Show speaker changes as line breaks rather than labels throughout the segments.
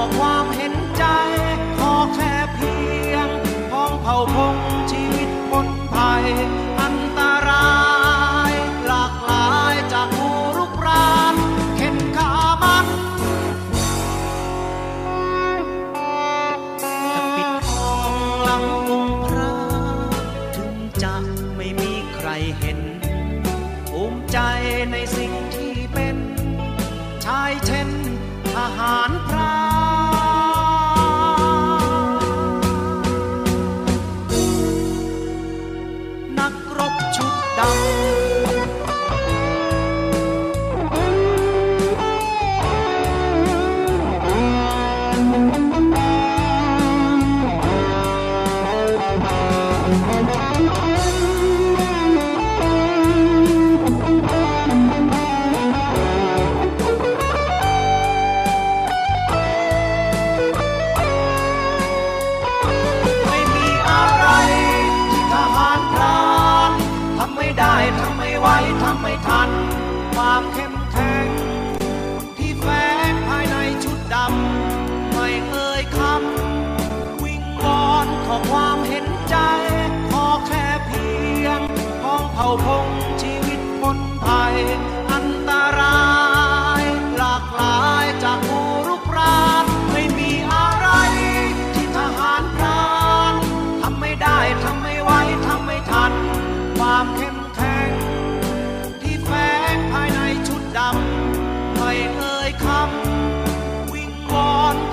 ขอความเห็นใจ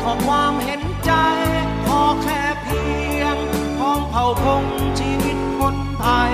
ขอความเห็นใจขอแค่เพียง ของเผ่าพงชีวิตคนไทย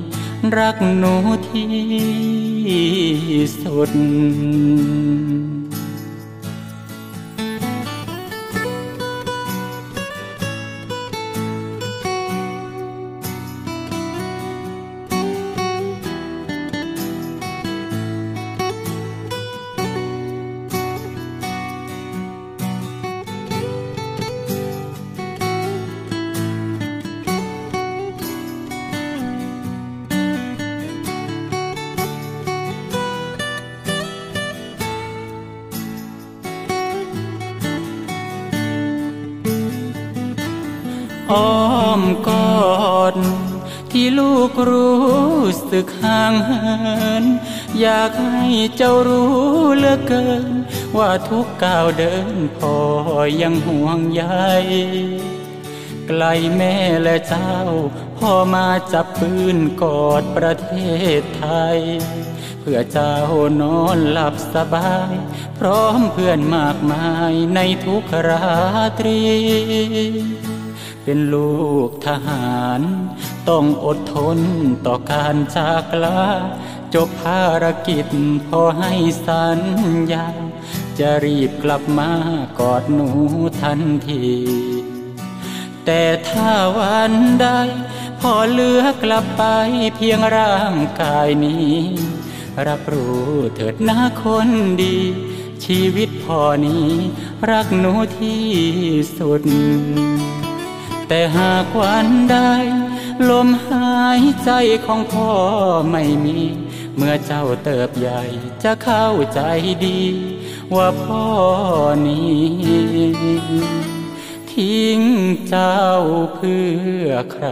รักหนูที่สุด กห่างหินอยากให้เจ้ารู้เหลือเกิน ว่าทุกก้าวเดินพ่อยังห่วงใยไกลแม่และเจ้าพ่อมาจับปืนกอดประเทศไทย เพื่อเจ้านอนหลับสบาย พร้อมเพื่อนมากมายในทุกราตรี เป็นลูกทหาร ต้องอดทนต่อการจากลาจบภารกิจพอให้สัญญา จะรีบกลับมากอดหนูทันที แต่ถ้าวันใดพอเลือกกลับไปเพียงร่างกายนี้ รับรู้เถิดนะคนดี ชีวิตพอนี้รักหนูที่สุด แต่หากวันใด ลมหายใจของพ่อไม่มี เมื่อเจ้าเติบใหญ่จะเข้าใจดี ว่าพ่อนี้ทิ้งเจ้าเพื่อใคร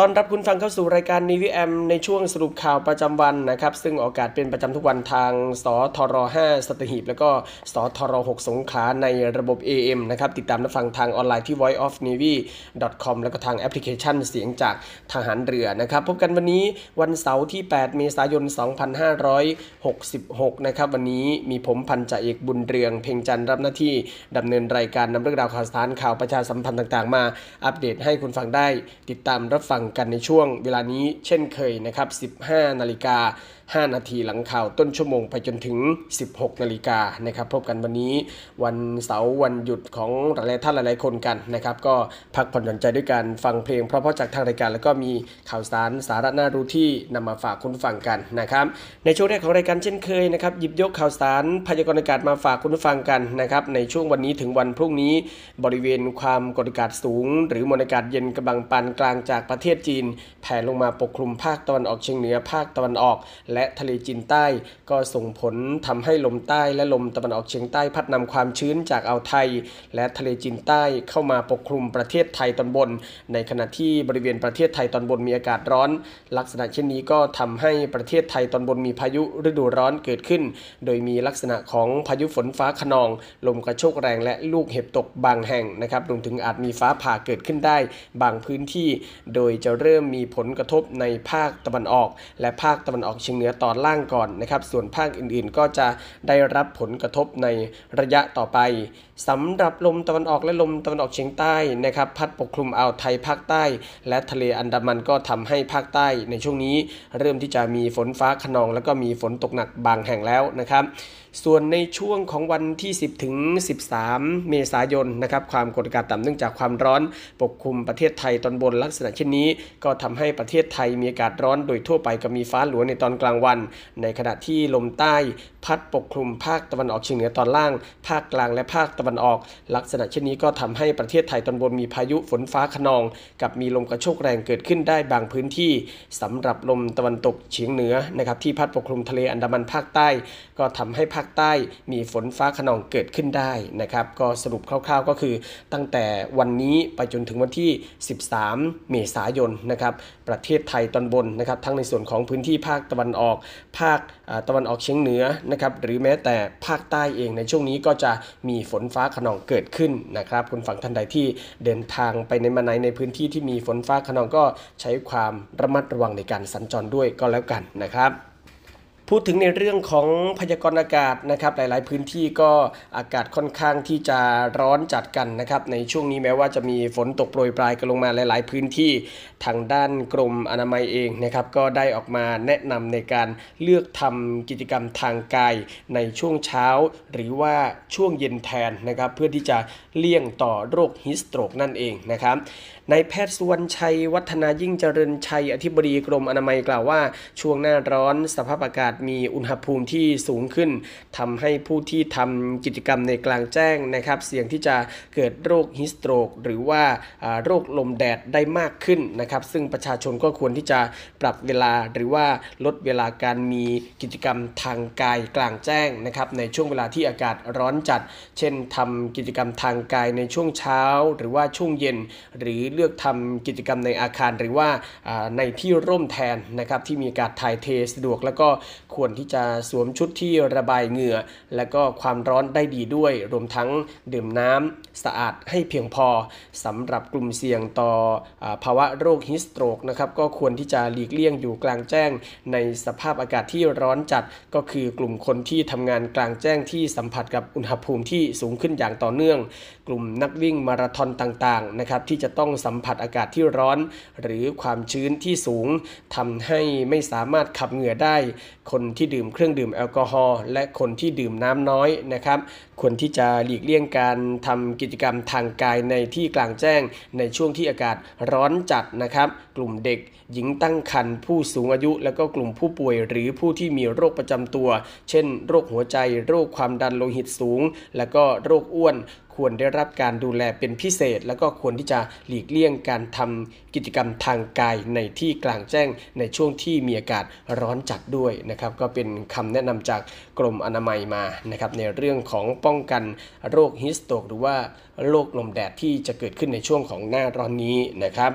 ตอนรับคุณฟังเข้าสู่รายการนีวีแอมในช่วงสรุปข่าวประจำวันนะครับ ซึ่งออกอากาศเป็นประจำทุกวันทาง สทร5สตหีบ แล้วก็สทร6สงขลาในระบบ AM นะครับ ติดตามรับฟังทางออนไลน์ที่ voiceofnavy.com แล้วก็ทางแอปพลิเคชันเสียงจากทหารเรือนะครับ พบกันวันนี้วันเสาร์ที่ 8 เมษายน 2566 นะครับ วันนี้มีผมพันจ่าเอกบุญเรือง เพ่งจันรับหน้าที่ดำเนินรายการนำเรื่องราวข่าวสารข่าวประชาสัมพันธ์ต่าง ๆ มาอัปเดตให้คุณฟังได้ติดตามรับฟังกันในช่วงเวลานี้เช่นเคยนะครับ 15 นาฬิกา 5 นาทีหลังข่าวต้นชั่วโมงไปจนถึง 16 นาฬิกานะครับพบกันวันนี้วันเสาร์วันหยุดของหลายท่านหลายๆคนกันนะครับก็พักผ่อนหย่อนใจด้วยการฟังเพลง เพราะๆจากทางรายการแล้วก็มีข่าวสารสาระน่ารู้ที่นำมาฝากคุณฟังกันนะครับในช่วงแรกของรายการเช่นเคยนะครับหยิบยกข่าวสารพยากรณ์อากาศมาฝากคุณฟังกันนะครับในช่วงวันนี้ถึงวันพรุ่งนี้บริเวณความกดอากาศสูง หรือมวลอากาศเย็นกำลังปานกลางจากประเทศจีน แผ่ลงมาปกคลุมภาคตะวันออกเฉียงเหนือภาคตะวันออกและทะเลจีนใต้ ก็ส่งผลทำให้ลมใต้และลมตะวันออกเฉียงใต้พัดนำความชื้นจากอ่าวไทย และทะเลจีนใต้เข้ามาปกคลุมประเทศไทยตอนบน ในขณะที่บริเวณประเทศไทยตอนบนมีอากาศร้อน ลักษณะเช่นนี้ก็ทำให้ประเทศไทยตอนบนมีพายุฤดูร้อนเกิดขึ้น โดยมีลักษณะของพายุฝนฟ้าขนอง ลมกระโชกแรงและลูกเห็บตกบางแห่งนะครับรวมถึงอาจมีฟ้าผ่าเกิดขึ้นได้ บางพื้นที่ โดยจะเริ่มมีผลกระทบในภาคตะวันออก และภาคตะวันออกเฉียงเหนือตอนล่างก่อนนะครับ ส่วนภาคอื่นๆ ก็จะได้รับผลกระทบในระยะต่อไปสำหรับลมตะวันออกและลมตะวันออกเฉียงใต้นะครับพัดปกคลุมอ่าวไทยภาคใต้ และทะเลอันดามันก็ทำให้ภาคใต้ในช่วงนี้ เริ่มที่จะมีฝนฟ้าขนอง แล้วก็มีฝนตกหนักบางแห่งแล้วนะครับ ส่วนในช่วงของวันที่ 10 ถึง 13 เมษายนนะครับความกดอากาศต่ำเนื่องจากความร้อน ปกคลุมประเทศไทยตอนบนลักษณะเช่นนี้ ก็ทำให้ประเทศไทยมีอากาศร้อนโดยทั่วไปกับมีฟ้าหลวในตอนกลางวัน ในขณะที่ลมใต้ พัดปกคลุมภาคตะวันออกเฉียงเหนือตอนล่าง ภาคกลางและภาคตะวันออก ลักษณะเช่นนี้ก็ทำให้ประเทศไทยตอนบนมีพายุฝนฟ้าขนอง กับมีลมกระโชกแรงเกิดขึ้นได้บางพื้นที่สำหรับลมตะวันตกเฉียงเหนือนะครับที่พัดปกคลุมทะเลอันดามันภาคใต้ ก็ทำให้ภาคใต้มีฝนฟ้าขนองเกิดขึ้นได้นะครับก็สรุปคร่าวๆก็คือ ตั้งแต่วันนี้ไปจนถึงวันที่ 13 เมษายนนะครับประเทศไทยตอนบนนะครับทั้งในส่วนของพื้นที่ภาคตะวันออก ภาค ตะวันออกเฉียงเหนือนะครับหรือแม้แต่ภาคใต้เองในช่วงนี้ก็จะมีฝนฟ้าขนองเกิดขึ้นนะครับคุณฝั่งท่านใดที่เดินทางไปในมาไหนในพื้นที่ที่มีฝนฟ้าขนองก็ใช้ความระมัดระวังในการสัญจรด้วยก็แล้วกันนะครับ พูดถึงในเรื่องของพยากรณ์อากาศนะครับ หลาย ๆ พื้นที่ก็อากาศค่อนข้างที่จะร้อนจัดกันนะครับ ในช่วงนี้แม้ว่าจะมีฝนตกโปรยปลายกันลงมาหลาย ๆ พื้นที่ทางด้านกรมอนามัยเองนะครับ ก็ได้ออกมาแนะนำในการเลือกทำกิจกรรมทางกายในช่วงเช้า หรือว่าช่วงเย็นแทนนะครับ เพื่อที่จะเลี่ยงต่อโรค heat stroke นั่นเองนะครับนายแพทย์สุวรรณชัยวัฒนายิ่งเจริญชัยอธิบดีกรมอนามัยกล่าวว่า ช่วงหน้าร้อนสภาพอากาศมีอุณหภูมิที่สูงขึ้นทำให้ผู้ที่ทำกิจกรรมในกลางแจ้งนะครับเสี่ยงที่จะเกิดโรค heat stroke หรือว่าโรคลมแดดได้มากขึ้นนะครับ ซึ่งประชาชนก็ควรที่จะปรับเวลาหรือว่าลดเวลาการมีกิจกรรมทางกายกลางแจ้งนะครับในช่วงเวลาที่อากาศร้อนจัด เช่นทำกิจกรรมทางกายในช่วงเช้า หรือว่าช่วงเย็น หรือเลือกทำกิจกรรมในอาคารหรือว่าในที่ร่มแทนนะครับที่มีอากาศถ่ายเทสะดวกแล้วก็ควรที่จะสวมชุดที่ระบายเหงื่อ และก็ความร้อนได้ดีด้วย รวมทั้งดื่มน้ำสะอาดให้เพียงพอสำหรับกลุ่มเสี่ยงต่ออภาวะโรคฮิสโตรกนะครับก็ควรที่จะหลีกเลี่ยงอยู่กลางแจ้ง ในสภาพอากาศที่ร้อนจัดก็คือกลุ่มคนที่ทำงานกลางแจ้งที่สัมผัสกับอุณหภูมิที่สูงขึ้นอย่างต่อเนื่อง กลุ่มนักวิ่งมาราธอนต่างๆนะครับที่จะต้องสัมผัสอากาศที่ร้อน หรือความชื้นที่สูงทำให้ไม่สามารถขับเหงื่อได้คนนที่ดื่มเครื่องดื่มแอลกอฮอล์และคนที่ดื่มน้ำน้อยนะครับควรที่จะหลีกเลี่ยงการทำกิจกรรมทางกายในที่กลางแจ้ง ในช่วงที่อากาศร้อนจัดนะครับ กลุ่มเด็กหญิงตั้งครรภ์ผู้สูงอายุ และก็กลุ่มผู้ป่วยหรือผู้ที่มีโรคประจำตัว เช่น โรคหัวใจ โรคความดันโลหิตสูง และก็โรคอ้วน ควรได้รับการดูแลเป็นพิเศษ แล้วก็ควรที่จะหลีกเลี่ยงการทำกิจกรรมทางกายในที่กลางแจ้งในช่วงที่มีอากาศร้อนจัดด้วยนะครับ ก็เป็นคำแนะนำจากกรมอนามัยมานะครับในเรื่องของป้องกันโรคฮิสโตกหรือว่าโรคลมแดดที่จะเกิดขึ้นในช่วงของหน้าร้อนนี้นะครับ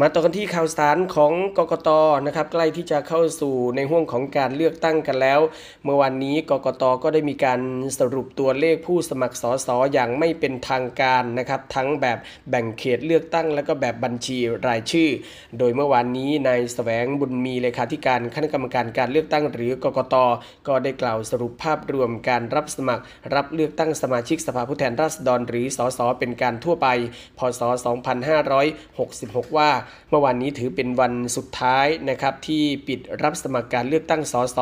มาต่อกันที่ข่าวสารของกกตนะครับใกล้ที่จะเข้าสู่ในห่วงของการเลือกตั้งกันแล้ว เมื่อวันนี้กกตก็ได้มีการสรุปตัวเลขผู้สมัครสสอย่างไม่เป็นทางการนะครับทั้งแบบแบ่งเขตเลือกตั้ง และก็แบบบัญชีรายชื่อ โดยเมื่อวานนี้นายแสวงบุญมีเลขาธิการคณะกรรมการการเลือกตั้ง หรือกกตก็ได้กล่าวสรุปภาพรวมการรับสมัคร รับเลือกตั้งสมาชิกสภาผู้แทนราษฎรหรือสสเป็นการทั่วไป พศ 2566 ว่าเมื่อวานนี้ถือเป็นวันสุดท้ายนะครับที่ปิดรับสมัครการเลือกตั้งสส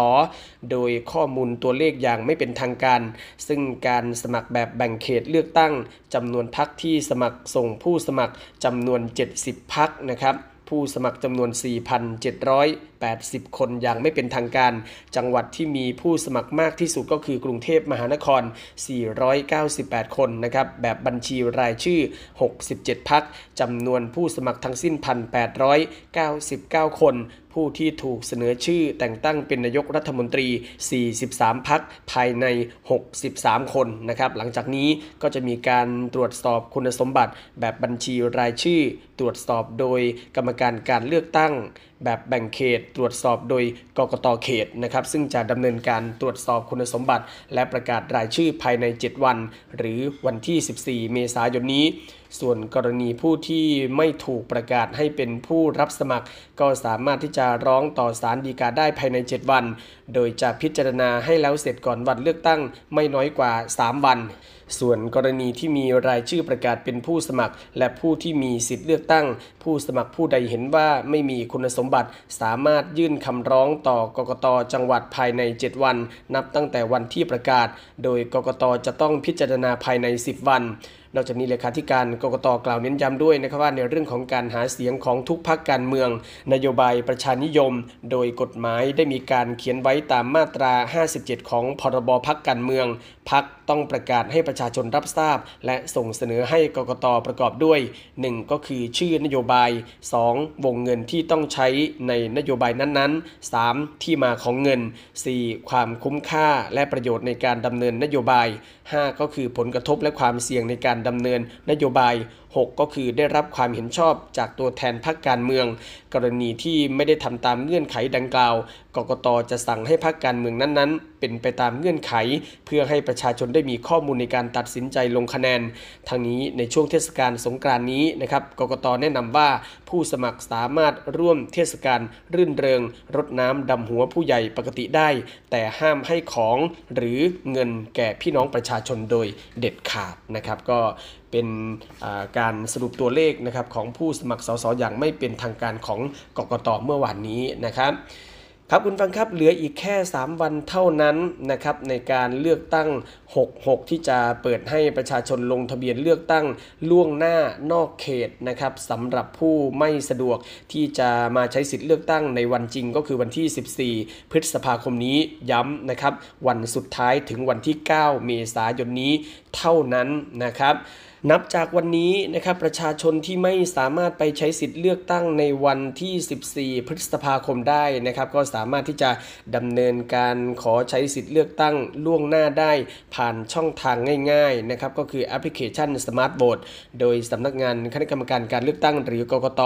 โดยข้อมูลตัวเลขอย่างไม่เป็นทางการ ซึ่งการสมัครแบบแบ่งเขตเลือกตั้งจำนวนพักที่สมัครส่งผู้สมัครจำนวน 70 พักนะครับผู้สมัครจำนวน 80 คนอย่างไม่เป็นทางการ จังหวัดที่มีผู้สมัครมากที่สุดก็คือกรุงเทพมหานคร 498 คนนะครับแบบบัญชีรายชื่อ 67 พักจำนวนผู้สมัครทั้งสิ้น 1,899 คนผู้ที่ถูกเสนอชื่อแต่งตั้งเป็นนายกรัฐมนตรี 43 พักภายใน 63 คนนะครับ หลังจากนี้ก็จะมีการตรวจสอบคุณสมบัติแบบบัญชีรายชื่อ ตรวจสอบโดยกรรมการการเลือกตั้ง แบบแบ่งเขต ตรวจสอบโดยกกตเขตนะครับซึ่งจะดำเนินการตรวจสอบคุณสมบัติ และประกาศรายชื่อภายใน 7 วัน หรือวันที่ 14 เมษายนนี้ ส่วนกรณีผู้ที่ไม่ถูกประกาศให้เป็นผู้รับสมัคร ก็สามารถที่จะร้องต่อศาลฎีกาได้ภายใน 7 วัน โดยจะพิจารณาให้แล้วเสร็จก่อนวันเลือกตั้งไม่น้อยกว่า 3 วัน ส่วนกรณีที่มีรายชื่อประกาศเป็นผู้สมัคร และผู้ที่มีสิทธิ์เลือกตั้ง ผู้สมัครผู้ใดเห็นว่าไม่มีคุณสมบัติ สามารถยื่นคำร้องต่อกกตจังหวัดภายใน 7 วัน นับตั้งแต่วันที่ประกาศ โดยกกตจะต้องพิจารณาภายใน 10 วัน นอกจากนี้เลขาธิการกกตกล่าวเน้นย้ำด้วยนะครับว่าในเรื่องของการหาเสียงของทุกพักการเมือง นโยบายประชานิยม โดยกฎหมายได้มีการเขียนไว้ตามมาตรา 57 ของพรบพักการเมืองพักต้องประกาศให้ประชาชนรับทราบ และส่งเสนอให้กกตประกอบด้วย 1. ก็คือชื่อนโยบาย 2. วงเงินที่ต้องใช้ในนโยบายนั้นๆ 3. ที่มาของเงิน 4. ความคุ้มค่าและประโยชน์ในการดำเนินนโยบาย 5. ก็คือผลกระทบและความเสี่ยงในการดำเนินนโยบาย 6 ก็คือได้รับความเห็นชอบจากตัวแทนพรรคการเมือง กรณีที่ไม่ได้ทำตามเงื่อนไขดังกล่าว กกตจะสั่งให้พรรคการเมืองนั้นๆ เป็นไปตามเงื่อนไข เพื่อให้ประชาชนได้มีข้อมูลในการตัดสินใจลงคะแนนทางนี้ในช่วงเทศกาลสงกรานนี้นะครับกกตแนะนำว่าผู้สมัครสามารถร่วมเทศกาลรื่นเริงรดน้ำดำหัวผู้ใหญ่ปกติได้ แต่ห้ามให้ของหรือเงินแก่พี่น้องประชาชนโดยเด็ดขาดนะครับ ก็ เป็นการสรุปตัวเลขนะครับของผู้สมัครสสอย่างไม่เป็นทางการของกกตเมื่อวานนี้นะครับครับคุณฟังครับเหลืออีกแค่ 3 วันเท่านั้นนะครับในการเลือกตั้ง 66 ที่จะเปิดให้ประชาชนลงทะเบียนเลือกตั้งล่วงหน้านอกเขตนะครับสำหรับผู้ไม่สะดวกที่จะมาใช้สิทธิ์เลือกตั้งในวันจริงก็คือวันที่ 14 พฤษภาคมนี้ย้ำนะครับวันสุดท้ายถึงวันที่ 9 เมษายนนี้เท่านั้นนะครับ นับจากวันนี้นะครับประชาชนที่ไม่สามารถไปใช้สิทธิ์เลือกตั้งในวันที่ 14 พฤษภาคมได้นะครับ ก็สามารถที่จะดำเนินการขอใช้สิทธิ์เลือกตั้งล่วงหน้าได้ผ่านช่องทางง่ายๆนะครับก็คือแอปพลิเคชัน Smart Vote โดยสำนักงานคณะกรรมการการเลือกตั้งหรือกกต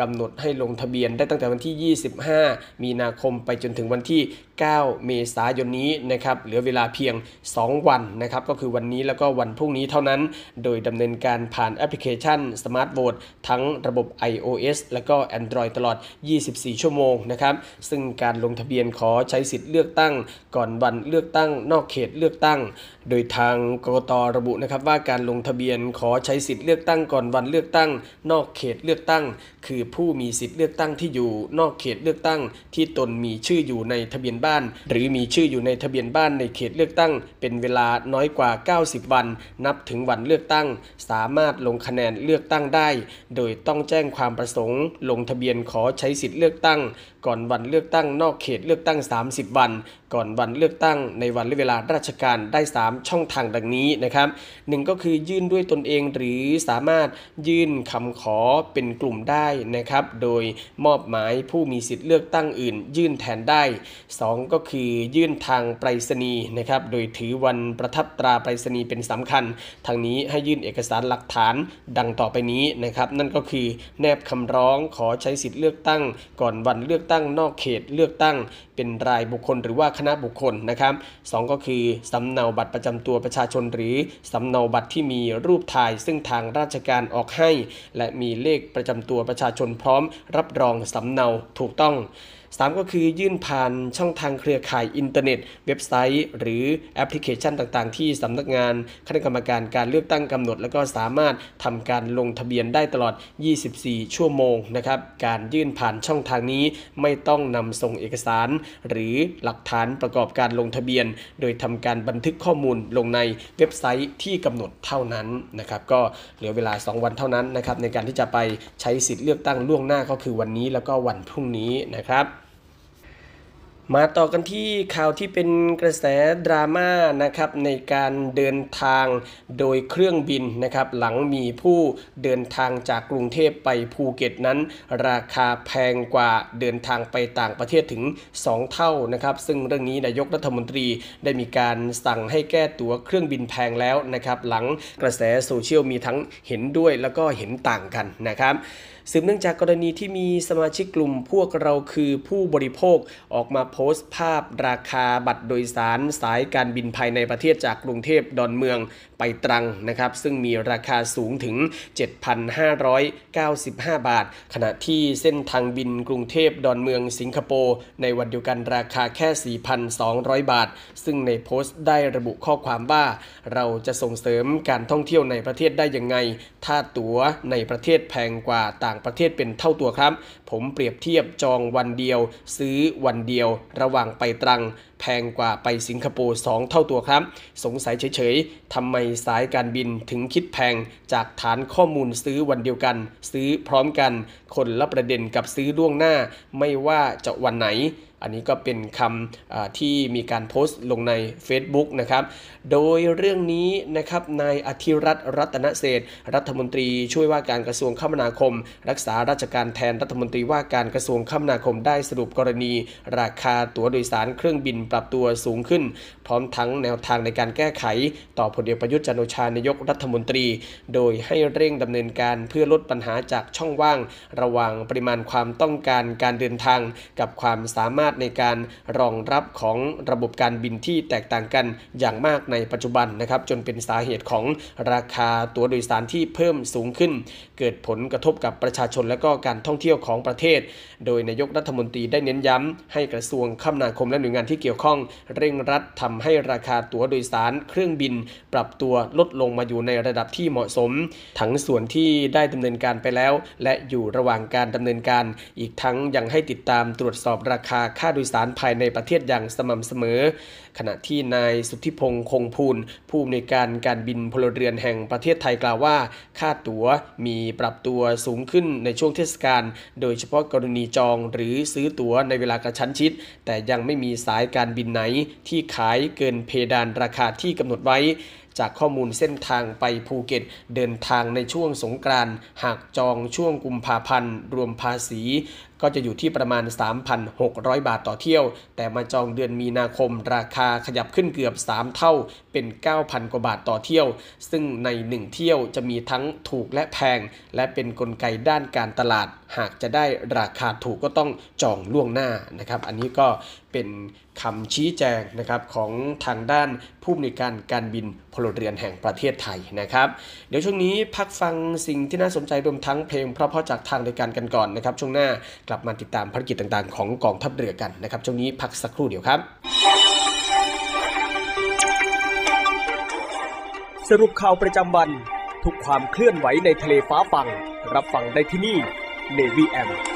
กำหนดให้ลงทะเบียนได้ตั้งแต่วันที่ 25 มีนาคมไปจนถึงวันที่ 9 เมษายนนี้นะครับเหลือเวลาเพียง 2 วันนะครับก็คือวันนี้แล้วก็วันพรุ่งนี้เท่านั้น โดยดำำเนินการผ่านแอปพลิเคชัน Smart Vote ทั้งระบบ iOS และก็ Android ตลอด 24 ชั่วโมงนะครับ ซึ่งการลงทะเบียนขอใช้สิทธิ์เลือกตั้ง ก่อนวันเลือกตั้งนอกเขตเลือกตั้ง โดยทางกกตระบุนะครับว่าการลงทะเบียนขอใช้สิทธิ์เลือกตั้งก่อนวันเลือกตั้ง นอกเขตเลือกตั้ง คือผู้มีสิทธิ์เลือกตั้งที่อยู่ นอกเขตเลือกตั้ง ที่ตนมีชื่ออยู่ในทะเบียนบ้าน หรือมีชื่ออยู่ในทะเบียนบ้านในเขตเลือกตั้ง เป็นเวลาน้อยกว่า 90 วัน นับถึงวันเลือกตั้ง สามารถลงคะแนนเลือกตั้งได้ โดยต้องแจ้งความประสงค์ ลงทะเบียนขอใช้สิทธิ์เลือกตั้ง ก่อนวันเลือกตั้ง นอกเขตเลือกตั้ง 30 วัน ก่อนวันเลือกตั้ง ในวันและเวลาราชการได้3ช่องทางดังนี้นะครับหนึ่งก็คือยื่นด้วยตนเองหรือสามารถยื่นคำขอเป็นกลุ่มได้นะครับ โดยมอบหมายผู้มีสิทธิ์เลือกตั้งอื่น ยื่นแทนได้ 2 ก็คือยื่นทางไปรษณีย์นะครับ โดยถือวันประทับตราไปรษณีย์เป็นสำคัญ ทางนี้ให้ยื่นเอกสารหลักฐานดังต่อไปนี้นะครับ นั่นก็คือแนบคำร้องขอใช้สิทธิ์เลือกตั้ง ก่อนวันเลือกตั้งนอกเขตเลือกตั้ง เป็นรายบุคคลหรือว่าคณะบุคคลนะครับสองก็คือสำเนาบัตรประจำตัวประชาชนหรือสำเนาบัตรที่มีรูปถ่าย ซึ่งทางราชการออกให้ และมีเลขประจำตัวประชาชนพร้อม รับรองสำเนาถูกต้อง 3 ก็คือยื่นผ่านช่องทางเครือข่ายอินเทอร์เน็ต เว็บไซต์ หรือแอปพลิเคชันต่างๆ ที่สำนักงานคณะกรรมการการเลือกตั้งกำหนด แล้วก็สามารถทำการลงทะเบียนได้ตลอด 24 ชั่วโมงนะครับการยื่นผ่านช่องทางนี้ไม่ต้องนำส่งเอกสาร หรือหลักฐานประกอบการลงทะเบียน โดยทำการบันทึกข้อมูลลงในเว็บไซต์ที่กำหนดเท่านั้นนะครับก็เหลือเวลา 2 วันเท่านั้นนะครับในการที่จะไปใช้สิทธิ์เลือกตั้งล่วงหน้าก็คือวันนี้แล้วก็วันพรุ่งนี้นะครับ มาต่อกันที่ข่าวที่เป็นกระแสดราม่านะครับในการเดินทางโดยเครื่องบินนะครับหลังมีผู้เดินทางจากกรุงเทพไปภูเก็ตนั้น ราคาแพงกว่าเดินทางไปต่างประเทศถึง 2 เท่านะครับซึ่งเรื่องนี้นายกรัฐมนตรีได้มีการสั่งให้แก้ตั๋วเครื่องบินแพงแล้วนะครับหลังกระแสโซเชียลมีทั้งเห็นด้วยแล้วก็เห็นต่างกันนะครับ สืบเนื่องจากกรณีที่มีสมาชิกกลุ่มพวกเราคือผู้บริโภคออกมาโพสต์ภาพราคาบัตรโดยสารสายการบินภายในประเทศจากกรุงเทพดอนเมืองไปตรังนะครับ ซึ่งมีราคาสูงถึง 7,595 บาท ขณะที่เส้นทางบินกรุงเทพดอนเมืองสิงคโปร์ในวันเดียวกันราคาแค่ 4,200 บาท ซึ่งในโพสต์ได้ระบุข้อความว่า เราจะส่งเสริมการท่องเที่ยวในประเทศได้ยังไง ถ้าตั๋วในประเทศแพงกว่าต่างประเทศเป็นเท่าตัวครับผมเปรียบเทียบจองวันเดียว ซื้อวันเดียว ระหว่างไปตรัง แพงกว่าไปสิงคโปร์ 2 เท่าตัวครับ สงสัยเฉยๆทำไมสายการบินถึงคิดแพง จากฐานข้อมูลซื้อวันเดียวกัน ซื้อพร้อมกัน คนละประเด็นกับซื้อล่วงหน้า ไม่ว่าจะวันไหนอันนี้ก็เป็นคำที่มีการโพสต์ลงใน Facebook นะครับ โดยเรื่องนี้นะครับนายอธิรัตน์รัตนเศษฐ์รัฐมนตรีช่วยว่าการกระทรวงคมนาคม รักษาราชการแทนรัฐมนตรีว่าการกระทรวงคมนาคมได้สรุปกรณี ราคาตั๋วโดยสารเครื่องบินปรับตัวสูงขึ้น พร้อมทั้งแนวทางในการแก้ไข ต่อพลเอกประยุทธ์จันโอชานายกรัฐมนตรี โดยให้เร่งดำเนินการเพื่อลดปัญหาจากช่องว่าง ระหว่างปริมาณความต้องการการเดินทางกับความสามารถในการรองรับของระบบการบินที่แตกต่างกันอย่างมากในปัจจุบันนะครับ จนเป็นสาเหตุของราคาตั๋วโดยสารที่เพิ่มสูงขึ้น เกิดผลกระทบกับประชาชนและก็การท่องเที่ยวของประเทศ โดยนายกรัฐมนตรีได้เน้นย้ำให้กระทรวงคมนาคมและหน่วยงานที่เกี่ยวข้อง เร่งรัดทำให้ราคาตั๋วโดยสารเครื่องบิน ปรับตัวลดลงมาอยู่ในระดับที่เหมาะสม ทั้งส่วนที่ได้ดำเนินการไปแล้ว และอยู่ระหว่างการดำเนินการ อีกทั้งยังให้ติดตามตรวจสอบราคาค่าโดยสารภายในประเทศอย่างสม่ำเสมอ ขณะที่นายสุทธิพงษ์คงภูลผู้อำนวยการการบินพลเรือนแห่งประเทศไทยกล่าวว่า ค่าตั๋วมีปรับตัวสูงขึ้นในช่วงเทศกาลโดยเฉพาะกรณีจองหรือซื้อตั๋วในเวลากระชั้นชิด แต่ยังไม่มีสายการบินไหนที่ขายเกินเพดานราคาที่กำหนดไว้จากข้อมูลเส้นทางไปภูเก็ต เดินทางในช่วงสงกรานต์หากจองช่วงกุมภาพันธ์ รวมภาษี ก็จะอยู่ที่ประมาณ 3,600 บาทต่อเที่ยว แต่มาจองเดือนมีนาคม ราคาขยับขึ้นเกือบ 3 เท่าเป็น 9,000 กว่าบาทต่อเที่ยว ซึ่งใน 1 เที่ยวจะมีทั้งถูกและแพง และเป็นนกลไกด้านการตลาด หากจะได้ราคาถูกก็ต้องจองล่วงหน้านะครับ อันนี้ก็ เป็นคำชี้แจงนะครับของทางด้านผู้บริการการบินพลเรือนแห่งประเทศไทยนะครับ เดี๋ยวช่วงนี้พักฟังสิ่งที่น่าสนใจรวมทั้งเพลง เพราะๆจากทางรายการกันก่อนนะครับ ช่วงหน้ากลับมาติดตามภารกิจต่างๆ ของกองทัพเรือกันนะครับช่วงนี้พักสักครู่เดียวครับ
สรุปข่าวประจำวัน ทุกความเคลื่อนไหวในทะเลฟ้าฟัง รับฟังได้ที่นี่ Navy M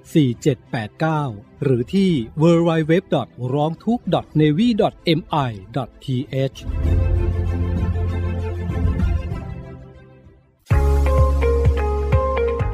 4789 หรือที่ www. ร้องทุก navy mi th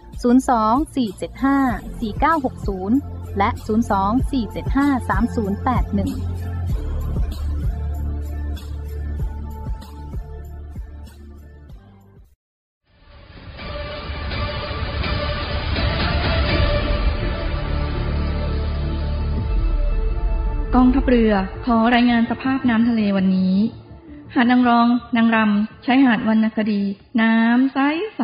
02-475-4960 และ 02-475-3081
กองทัพเรือขอรายงานสภาพน้ำทะเลวันนี้ หาดนางรอง นางรำใช้หาดวรรณคดี น้ำใสใส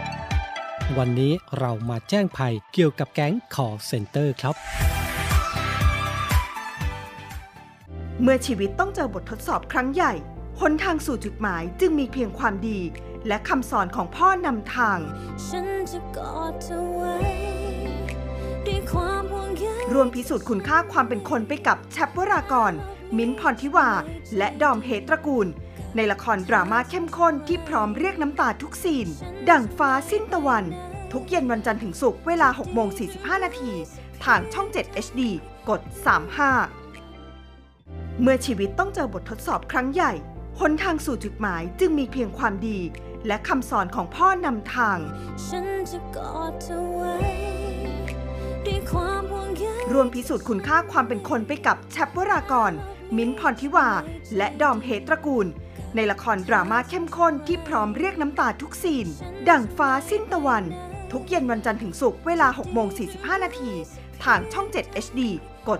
วันนี้เรามาแจ้งภัยเกี่ยวกับแก๊ง call center ครับ
เมื่อชีวิตต้องเจอบททดสอบครั้งใหญ่หนทางสู่จุดหมายจึงมีเพียงความดี และคำสอนของพ่อนำทาง
ฉันจะกอดเธอไว้ด้วยความห่วงใย
รวมพิสูจน์คุณค่าความเป็นคนไปกับแชปวรากร มิ้นท์พรทิวา และดอมเฮตระกูล ในละครดราม่าเข้มข้นที่พร้อมเรียกน้ำตาทุกซีน ดั่งฟ้าสิ้นตะวัน ทุกเย็นวันจันทร์ถึงศุกร์เวลา 6 โมง 45 นาที ทางช่อง 7 HD กด 35 เมื่อชีวิตต้องเจอบททดสอบครั้งใหญ่หนทางสู่จุดหมายจึงมีเพียงความดี และคำสอนของพ่อนำทาง
ฉันจะกอดเธอไว้ด้วยความห่วงใย
รวมพิสูจน์คุณค่าความเป็นคนไปกับแชปวรากร มิ้นท์พรทิวา และดอมเฮตระกูล ในละครดราม่าเข้มข้นที่พร้อมเรียกน้ำตาทุกซีน ดั่งฟ้าสิ้นตะวัน ทุกเย็นวันจันทร์ถึงศุกร์เวลา 6 โมง 45 นาทีทางช่อง 7 HD กด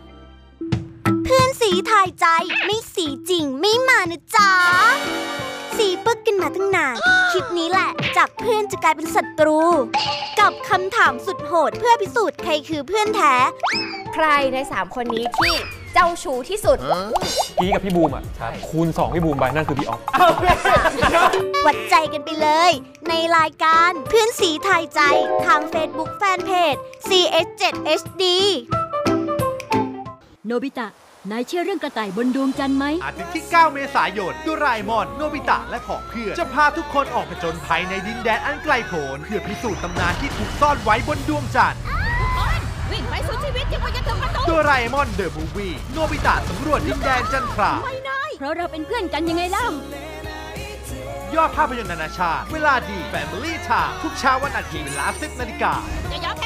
35
เพื่อนสีทายใจไม่สีจริงไม่มานะจ๊ะ สีปึกกันมาตั้งนาน คลิปนี้แหละ จากเพื่อนจะกลายเป็นศัตรู กับคำถามสุดโหดเพื่อพิสูจน์ใครคือเพื่อนแท้
ใครใน 3 คนนี้ที่ เจ้าชู้ที่สุด
พี่กับพี่บูมอะคูณ 2 พี่บูมไปนั่นคือพี่ออฟ
วัดใจกันไปเลย ในรายการเพื่อนสีทายใจทาง Facebook Fanpage CS7HD
โนบิตะนายเชื่อเรื่องกระต่ายบนดวงจันทร์ไหม
อาทิตย์ที่ 9 เมษายนโดราเอมอน โนบิตะ และผองเพื่อน จะพาทุกคนออกผจญภัยในดินแดนอันไกลโพ้นเพื่อพิสูจน์ตำนานที่ถูกซ่อนไว้บนดวงจันทร์
วิ่งไปสุดชีวิตยังไม่จะถึงประตู
โดราเอมอนเดอะมูฟวี่โนบิตะสำรวจดินแดนจันทรา
ไม่ได้เพราะเราเป็นเพื่อนกันยังไงเล่า
ยอดภาพยนตร์นานาชาติ เวลาดี Family Time ทุกเช้าวันอาทิตย์เวลา10นาฬิกา
จะยอมแพ้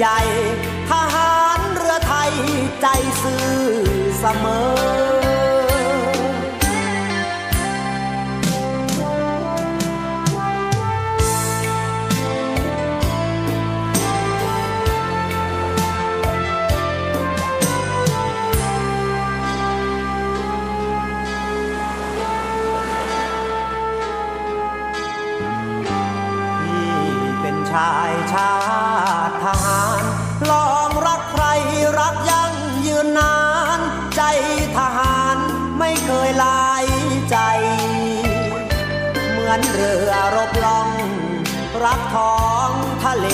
ใหญ่ทหารเรือไทยใจซื่อเสมอ มือนเรือรบล่อง รักท้องทะเล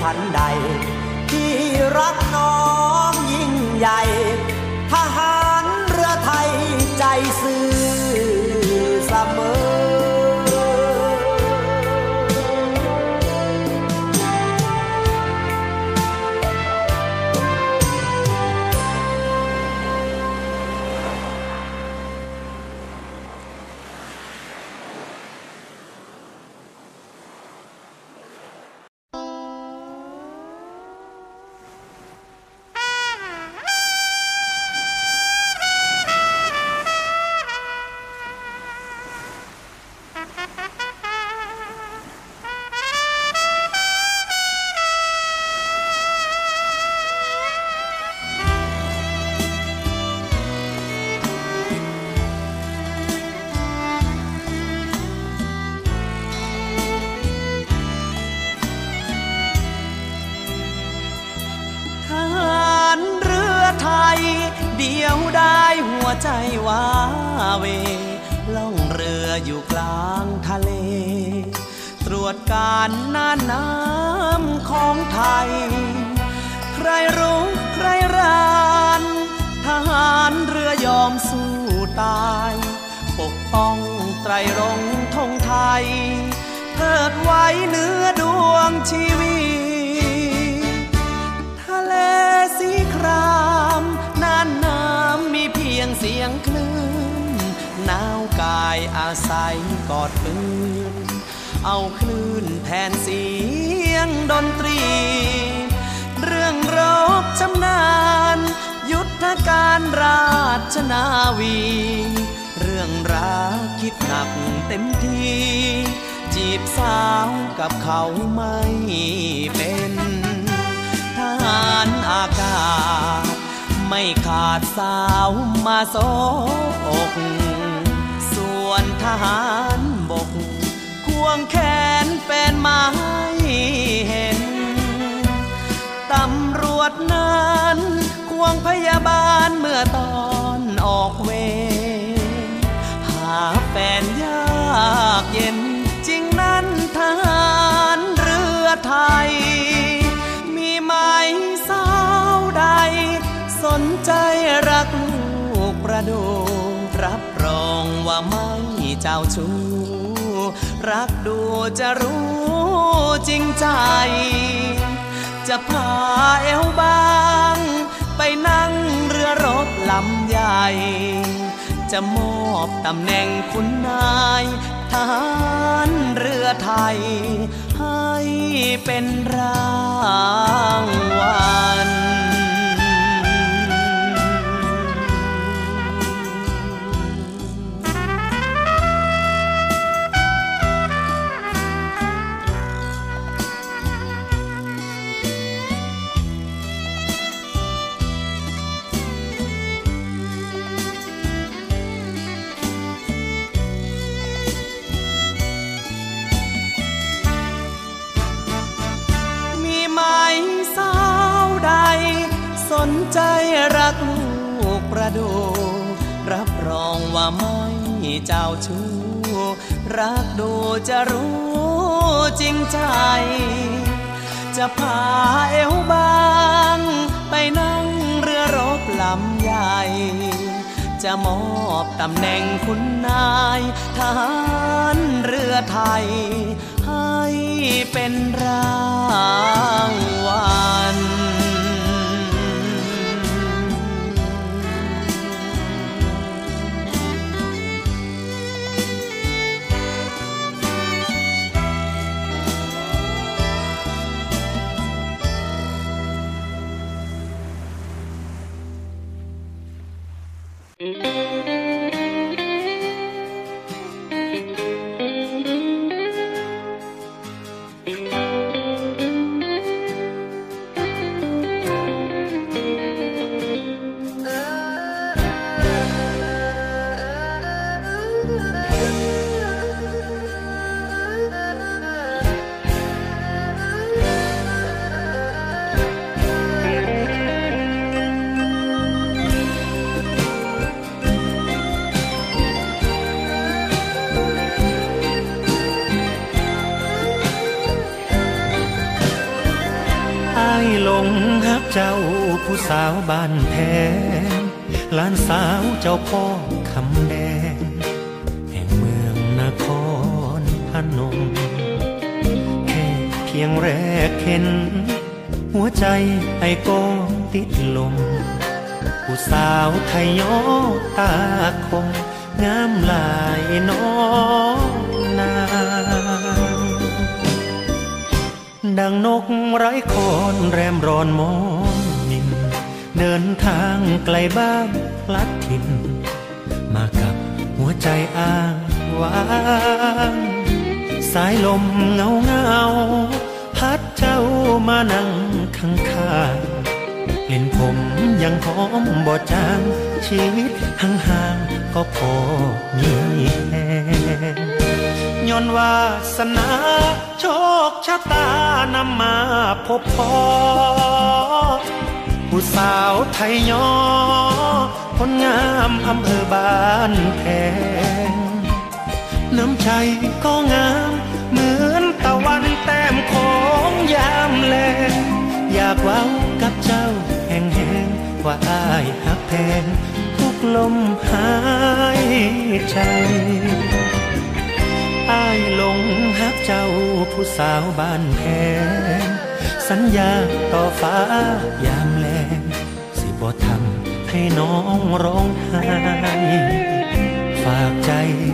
ชั้นใด การรา
ชนาวี เรื่องรักคิดหนักเต็มทีจีบสาวกับเขาไม่เป็นทหารอากาศ ไม่ขาดสาวมาโซอกส่วนทหารบก ควงแขนแฟนมาให้เห็น ตำรวจนั้น วงพยาบาลเมื่อตอนออกเวรหาแฟนยากเย็นจริงนั้นทหารเรือไทย มีไหมสาวใด สนใจรักลูกประดูรับรองว่าไม่เจ้าชู้รักดูจะรู้จริงใจ จะพาเอวบาง นั่งเรือรบลำใหญ่ จะมอบตำแหน่งคุณนายทหารเรือไทย ให้เป็นรางวัล นใจรักลูกประดู รับรองว่าไม่เจ้าชู้ รักดูจะรู้จริงใจ จะพาเอวบางไปนั่งเรือรบลำใหญ่จะมอบตำแหน่งคุณนายทหารเรือไทย ให้เป็นราง
สาวบ้านแพงลานสาวเจ้าพ่อคำแดง แห่งเมืองนครพนม แค่เพียงแรกเห็น หัวใจไอ้ก็ติดลม ผู้สาวไทยยอตาคงงามลายน้องนางดังนกไร้คอนแรมรอนมอง เดินทางไกลบ้านพลัดถิ่น มากับหัวใจอ้างว้างสายลมเงาเงาพัดเจ้ามานั่งข้างข้างกลิ่นผมยังหอมบ่จางชีวิตห่างๆก็พอมีแหงย้อนวาสนาโชคชะตานำมาพบพอ ผู้สาวไทยยอคนงามอำเภอบ้านแพง น้ำใจก็งาม เหมือนตะวันแต้มของยามแลงอยากว้ากับเจ้าแห่งแหงว่าอายหักแพงทุกลมหายใจอายหลงหักเจ้าผู้สาวบ้านแพงสัญญาต่อฟ้ายามแลง ให้น้องร้องไห้ฝากใจ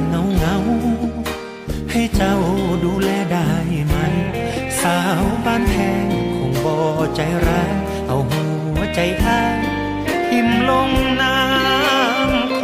เงาเงาให้เจ้าดูแลได้ไหม สาวบ้านแพงคงบ่ใจร้ายเอาหัวใจอ้ายหิมลงน้ำโค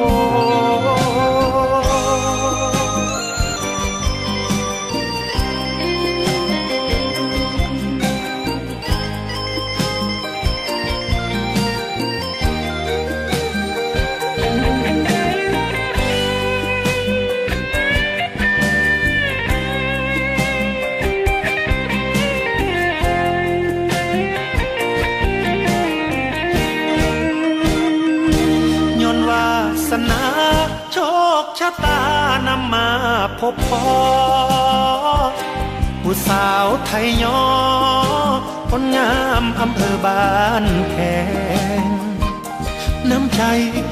ไทยยอคนงามอำเภอบ้านแพงน้ำใจ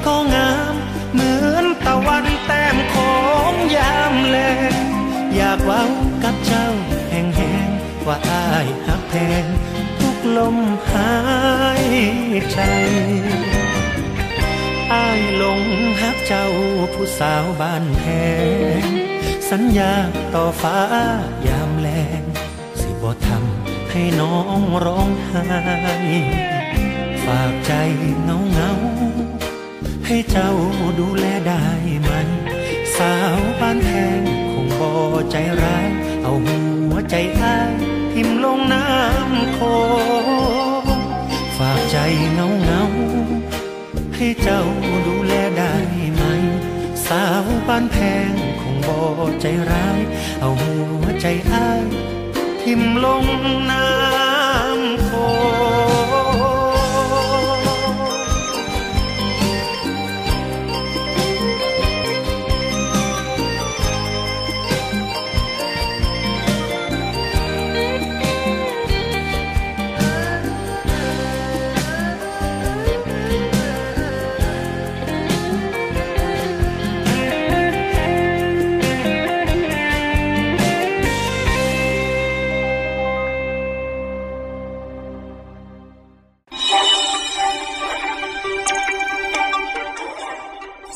ก็งาม เหมือนตะวันแต้มของยามแลงอยากว้ากับเจ้าแห่งแหงว่าอายหักแพงทุกลมหายใจอายหลงหักเจ้าผู้สาวบ้านแพงสัญญาต่อฟ้า ให้น้องร้องไห้ ฝากใจเงาเงาให้เจ้าดูแลได้ไหม สาวบ้านแพงคงบ่ใจร้าย เอาหัวใจอ้ายทิมลงน้ำโคฝากใจเงาเงาให้เจ้าดูแลได้ไหม สาวบ้านแพงคงบ่ใจร้าย เอาหัวใจอ้าย ทิมลงน้ำโค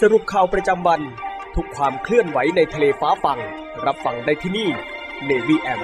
สรุปข่าวประจำวัน ทุกความเคลื่อนไหวในทะเลฟ้าฝั่ง รับฟังได้ที่นี่ Navy AM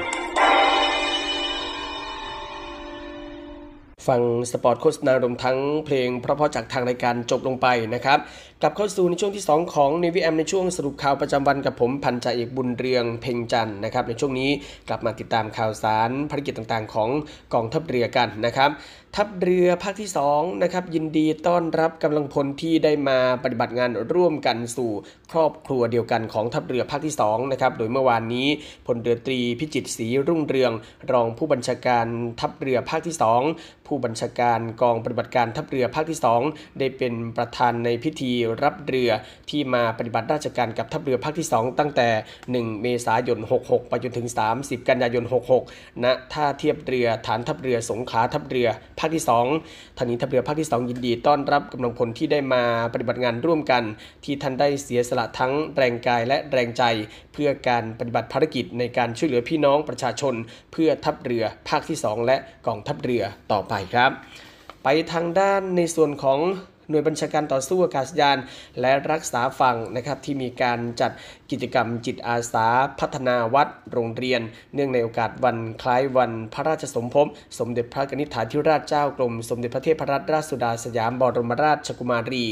ฟังสปอร์ตโฆษณารวมทั้งเพลงเพราะๆจากทางรายการจบลงไปนะครับกลับเข้าสู่ในช่วงที่ 2 ของ n นวีแอมในช่วงสรุปข่าวประจำวันกับผมพันจ่าเอกบุญเรืองเพ่งจันทร์นะครับในช่วงนี้กลับมาติดตามข่าวสารภารกิจต่างๆ ของกองทัพเรือกันนะครับทัพเรือภาคที่2นะครับยินดีต้อนรับกำลังพลที่ได้มาปฏิบัติงานร่วมกันสู่ครอบครัวเดียวกันของทัพเรือภาคที่2นะครับโดยเมื่อวานนี้พลเรือตรีพิจิตรศรีรุ่งเรือง รองผู้บัญชาการทัพเรือภาคที่ 2 ผู้บัญชาการกองปฏิบัติการทัพเรือภาคที่ 2 ได้เป็นประธานในพิธีรับเรือที่มาปฏิบัติราชการกับทัพเรือภาคที่ 2 ตั้งแต่ 1 เมษายน 66 ไปจนถึง 30 กันยายน 66ณท่าเทียบเรือฐานทัพเรือสงขาทัพเรือภาคที่2ทางนี้ทัพเรือภาคที่ 2 ยินดีต้อนรับกำลังพลที่ได้มาปฏิบัติงานร่วมกัน ที่ท่านได้เสียสละทั้งแรงกายและแรงใจ เพื่อการปฏิบัติภารกิจในการช่วยเหลือพี่น้องประชาชน เพื่อทัพเรือภาคที่ 2 และกองทัพเรือต่อไปครับ ไปทางด้านในส่วนของ หน่วยบัญชาการต่อสู้อากาศยาน และรักษาฝั่งนะครับที่มีการจัด กิจกรรมจิตอาสา พัฒนาวัดโรงเรียน เนื่องในโอกาสวันคล้ายวันพระราชสมภพสมเด็จพระนิษฐาธิราชเจ้ากรม สมเด็จพระเทพรัตนราชสุดาสยามบรมราชกุมารี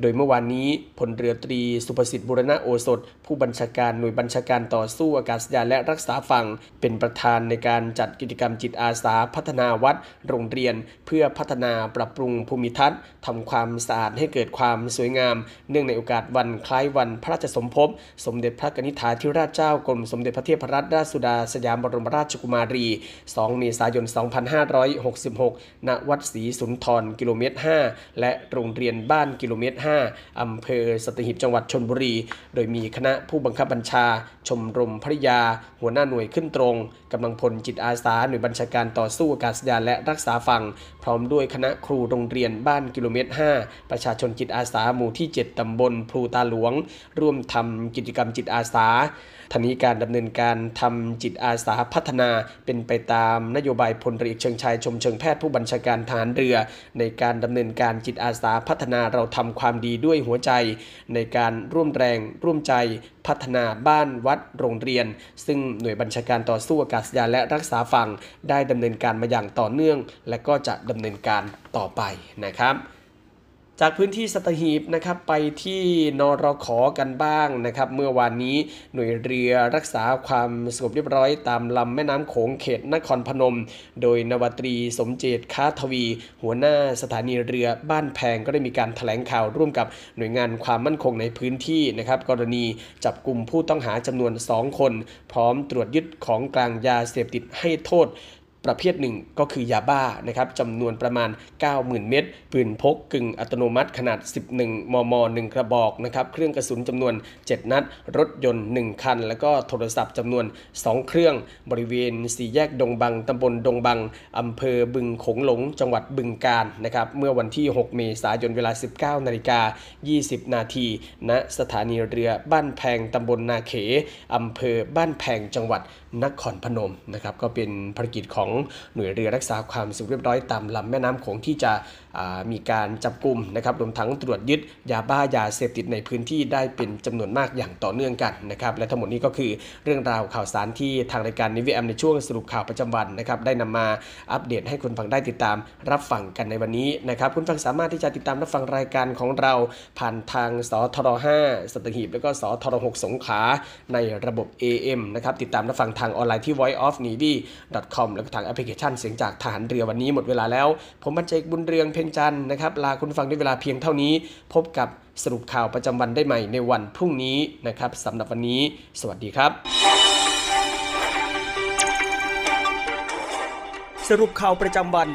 โดยเมื่อวานนี้พลเรือตรีสุภสิทธิ์บุรณะโอสถ ผู้บัญชาการหน่วยบัญชาการต่อสู้อากาศยานและรักษาฝั่ง เป็นประธานในการจัดกิจกรรมจิตอาสา พัฒนาวัดโรงเรียน เพื่อพัฒนาปรับปรุงภูมิทัศน์ทำความสะอาดให้เกิดความสวยงาม เนื่องในโอกาสวันคล้ายวันพระราชสมภพสมเด็จพระกนิษฐาธิราชเจ้ากรมสมเด็จพระเทพรัตนราชสุดาสยามบรมราชกุมารี 2 เมษายน 2566 ณ วัดศรีสุนทร กิโลเมตร 5 และโรงเรียนบ้านกิโลเมตร 5 อำเภอสตหีบจังหวัดชนบุรี โดยมีคณะผู้บังคับบัญชา ชมรมภริยา หัวหน้าหน่วยขึ้นตรง กำลังพลจิตอาสา หน่วยบัญชาการต่อสู้อากาศยานและรักษาฝั่ง พร้อมด้วยคณะครูโรงเรียนบ้านกิโลเมตร 5 ประชาชนจิตอาสาหมู่ที่ 7 ตำบลพลูตาหลวง ร่วมทำกิจกรรมจิตอาสาทันนี้การดำเนินการทำจิตอาสาพัฒนาเป็นไปตามนโยบายพลเรือเชิงชายชมเชิงแพทย์ผู้บัญชาการทหารเรือ ในการดำเนินการจิตอาสาพัฒนาเราทำความดีด้วยหัวใจ ในการร่วมแรงร่วมใจพัฒนาบ้านวัดโรงเรียน ซึ่งหน่วยบัญชาการต่อสู้อากาศยานและรักษาฝั่งได้ดำเนินการมาอย่างต่อเนื่อง และก็จะดำเนินการต่อไปนะครับ จากพื้นที่สัตหีบนะครับไปที่นรขอกันบ้างนะครับเมื่อวานนี้หน่วยเรือรักษาความสงบเรียบร้อยตามลำแม่น้ำโขงเขตนครพนม โดยนวตรีสมเจตค้าทวี หัวหน้าสถานีเรือบ้านแพงก็ได้มีการถแถลงข่าวร่วมกับหน่วยงานความมั่นคงในพื้นที่นะครับกรณีจับกลุ่มผู้ต้องหาจำนวน 2 คน พร้อมตรวจยึดของกลางยาเสพติดให้โทษ ประเภทหนึ่งก็คือยาบ้านะครับจำนวนประมาณ 90,000 เม็ดปืนพกกึ่งอัตโนมัติขนาด 11 มม 1 กระบอกนะครับเครื่องกระสุนจำนวน 7 นัด รถยนต์ 1 คัน แล้วก็โทรศัพท์จำนวน 2 เครื่องบริเวณสี่แยกดงบังตำบลดงบังอำเภอบึงโขงหลง จังหวัดบึงกาฬนะครับเมื่อวันที่ 6 เมษายนเวลา 19นาฬิกา20 นาทีณสถานีเรือบ้านแพงตำบลนาเขอำเภอบ้านแพงจังหวัดนครพนมนะครับก็เป็นภารกิจของหน่วยเรือรักษาความสงบเรียบร้อยตามลำแม่น้ำโขงที่จะมีการจับกลุ่มนะครับรวมทั้งตรวจยึดยาบ้ายาเสพติดในพื้นที่ได้เป็นจำนวนมากอย่างต่อเนื่องกันนะครับและทั้งหมดนี้ก็คือเรื่องราวข่าวสารที่ทางรายการนิวแอมในช่วงสรุปข่าวประจำวันนะครับได้นำมาอัปเดตให้คุณฟังได้ติดตามรับฟังกันในวันนี้นะครับคุณฟังสามารถที่จะติดตามรับฟังรายการของเราผ่านทางสทร5สัตหีบแล้วก็สทร6สงขลาในระบบ AM นะครับติดตามรับฟังทางออนไลน์ที่ voiceofnavy.com แล้วก็ทางแอปพลิเคชันเสียงจากทหารเรือวันนี้หมดเวลาแล้ว ผมพันจ่าเอกบุญเรืองเพ่งจันทร์นะครับลาคุณผู้ฟังด้วยเวลาเพียงเท่านี้ พบกับสรุปข่าวประจำวันได้ใหม่ในวันพรุ่งนี้นะครับสำหรับวันนี้ สวัสดีครับ
สรุปข่าวประจำวัน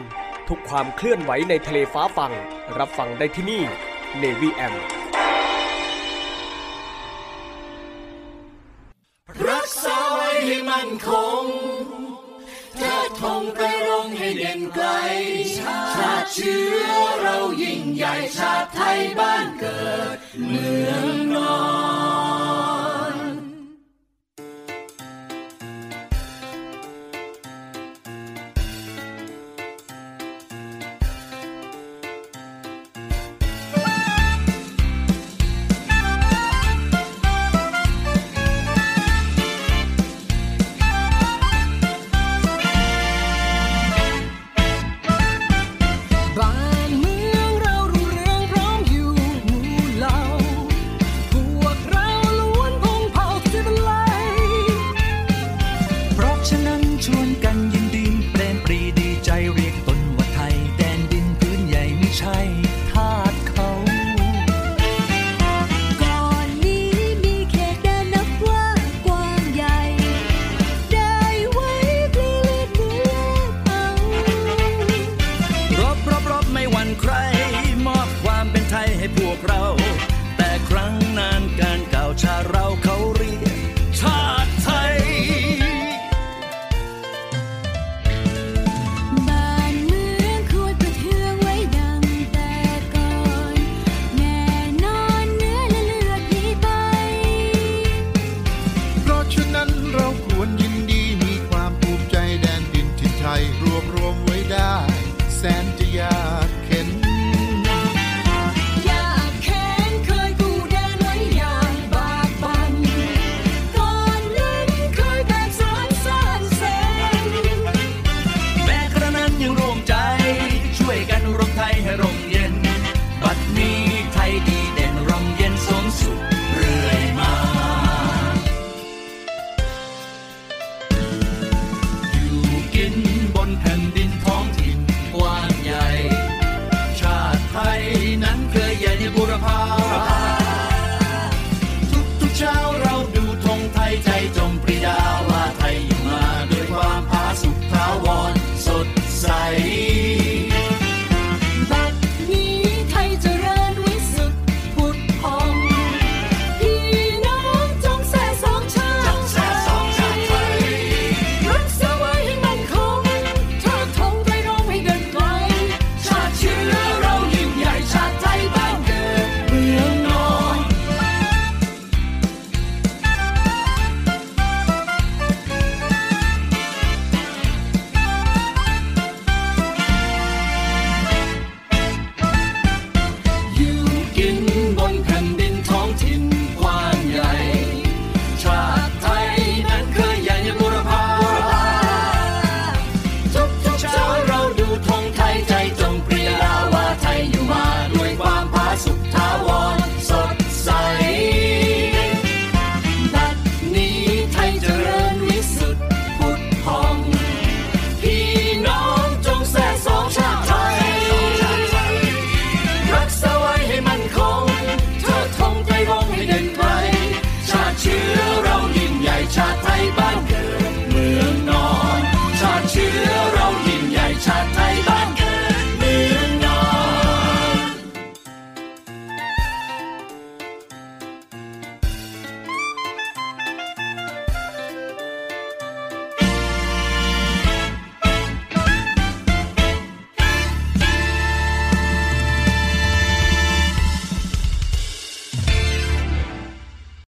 ทุกความเคลื่อนไหวในทะเลฟ้าฟัง รับฟังได้ที่นี่ Navy M
รักษาไว้ให้มั่นคงเธงไปรงให้เด่นไกล ชาติเชื้อเรายิ่งใหญ่ชาติไทยบ้านเกิด เมืองนอน